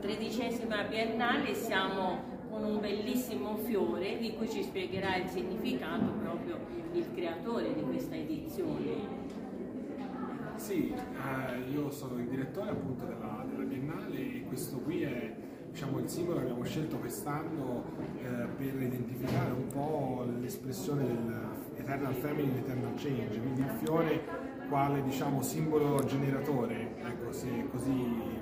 tredicesima biennale siamo con un bellissimo fiore di cui ci spiegherà il significato proprio il creatore di questa edizione. Sì, eh, io sono il direttore appunto della, della Biennale e questo qui è diciamo, il simbolo che abbiamo scelto quest'anno eh, per identificare un po' l'espressione dell'Eternal Family, l'Eternal Change, quindi il fiore quale diciamo, simbolo generatore, ecco, se così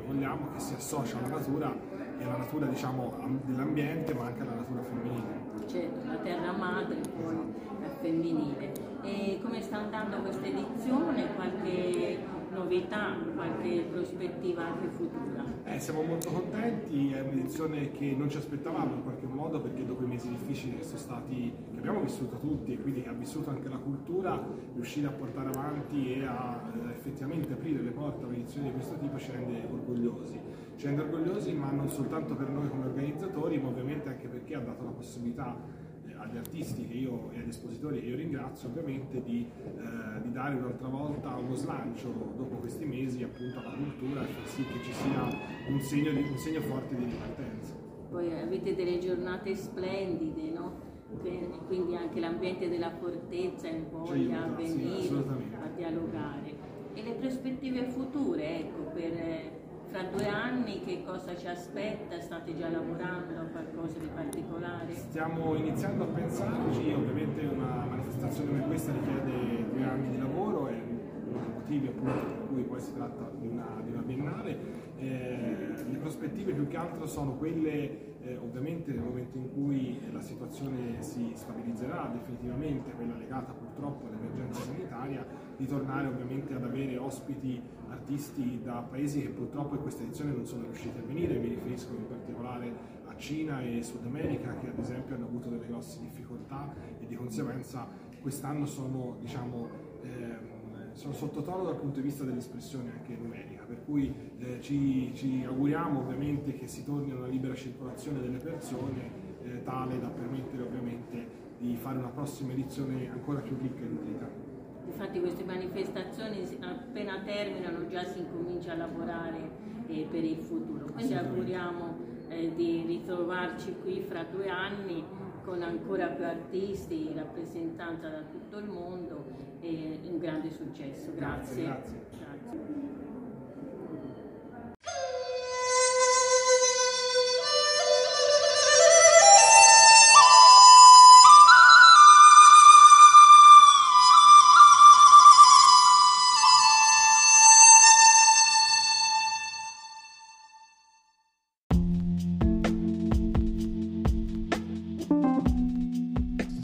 vogliamo, che si associa alla natura e alla natura diciamo, dell'ambiente ma anche alla natura femminile. Certo, la terra madre poi è femminile. E come sta andando questa edizione? Qualche novità, qualche prospettiva anche futura? Eh, siamo molto contenti, è un'edizione che non ci aspettavamo in qualche modo perché dopo i mesi difficili che sono stati, che abbiamo vissuto tutti e quindi che ha vissuto anche la cultura, riuscire a portare avanti e a eh, effettivamente aprire le porte a un'edizione di questo tipo ci rende orgogliosi. Ci rende orgogliosi ma non soltanto per noi come organizzatori, ma ovviamente anche perché ha dato la possibilità agli artisti che io, e agli espositori che io ringrazio ovviamente di, eh, di, dare un'altra volta uno slancio dopo questi mesi appunto alla cultura e far sì che ci sia un segno, di, un segno forte di ripartenza. Poi avete delle giornate splendide, no? quindi anche l'ambiente della fortezza voglia a venire, sì, a dialogare. E le prospettive future, ecco, per fra due anni che cosa ci aspetta? State già lavorando a qualcosa di particolare? Stiamo iniziando a pensarci, ovviamente una manifestazione come questa richiede due anni di lavoro e uno dei motivi appunto per cui poi si tratta di una, di una biennale. Eh, le prospettive più che altro sono quelle eh, ovviamente nel momento in cui situazione si stabilizzerà definitivamente, quella legata purtroppo all'emergenza sanitaria, di tornare ovviamente ad avere ospiti artisti da paesi che purtroppo in questa edizione non sono riusciti a venire, mi riferisco in particolare a Cina e Sud America che ad esempio hanno avuto delle grosse difficoltà e di conseguenza quest'anno sono diciamo, eh, sono sottotono dal punto di vista dell'espressione anche numerica, per cui eh, ci, ci, auguriamo ovviamente che si torni a una libera circolazione delle persone eh, tale da permettere ovviamente di fare una prossima edizione ancora più ricca e nutrita. Infatti queste manifestazioni appena terminano già si incomincia a lavorare eh, per il futuro, quindi auguriamo eh, di ritrovarci qui fra due anni con ancora più artisti, rappresentanza da tutto il mondo e un grande successo. Grazie. grazie. grazie.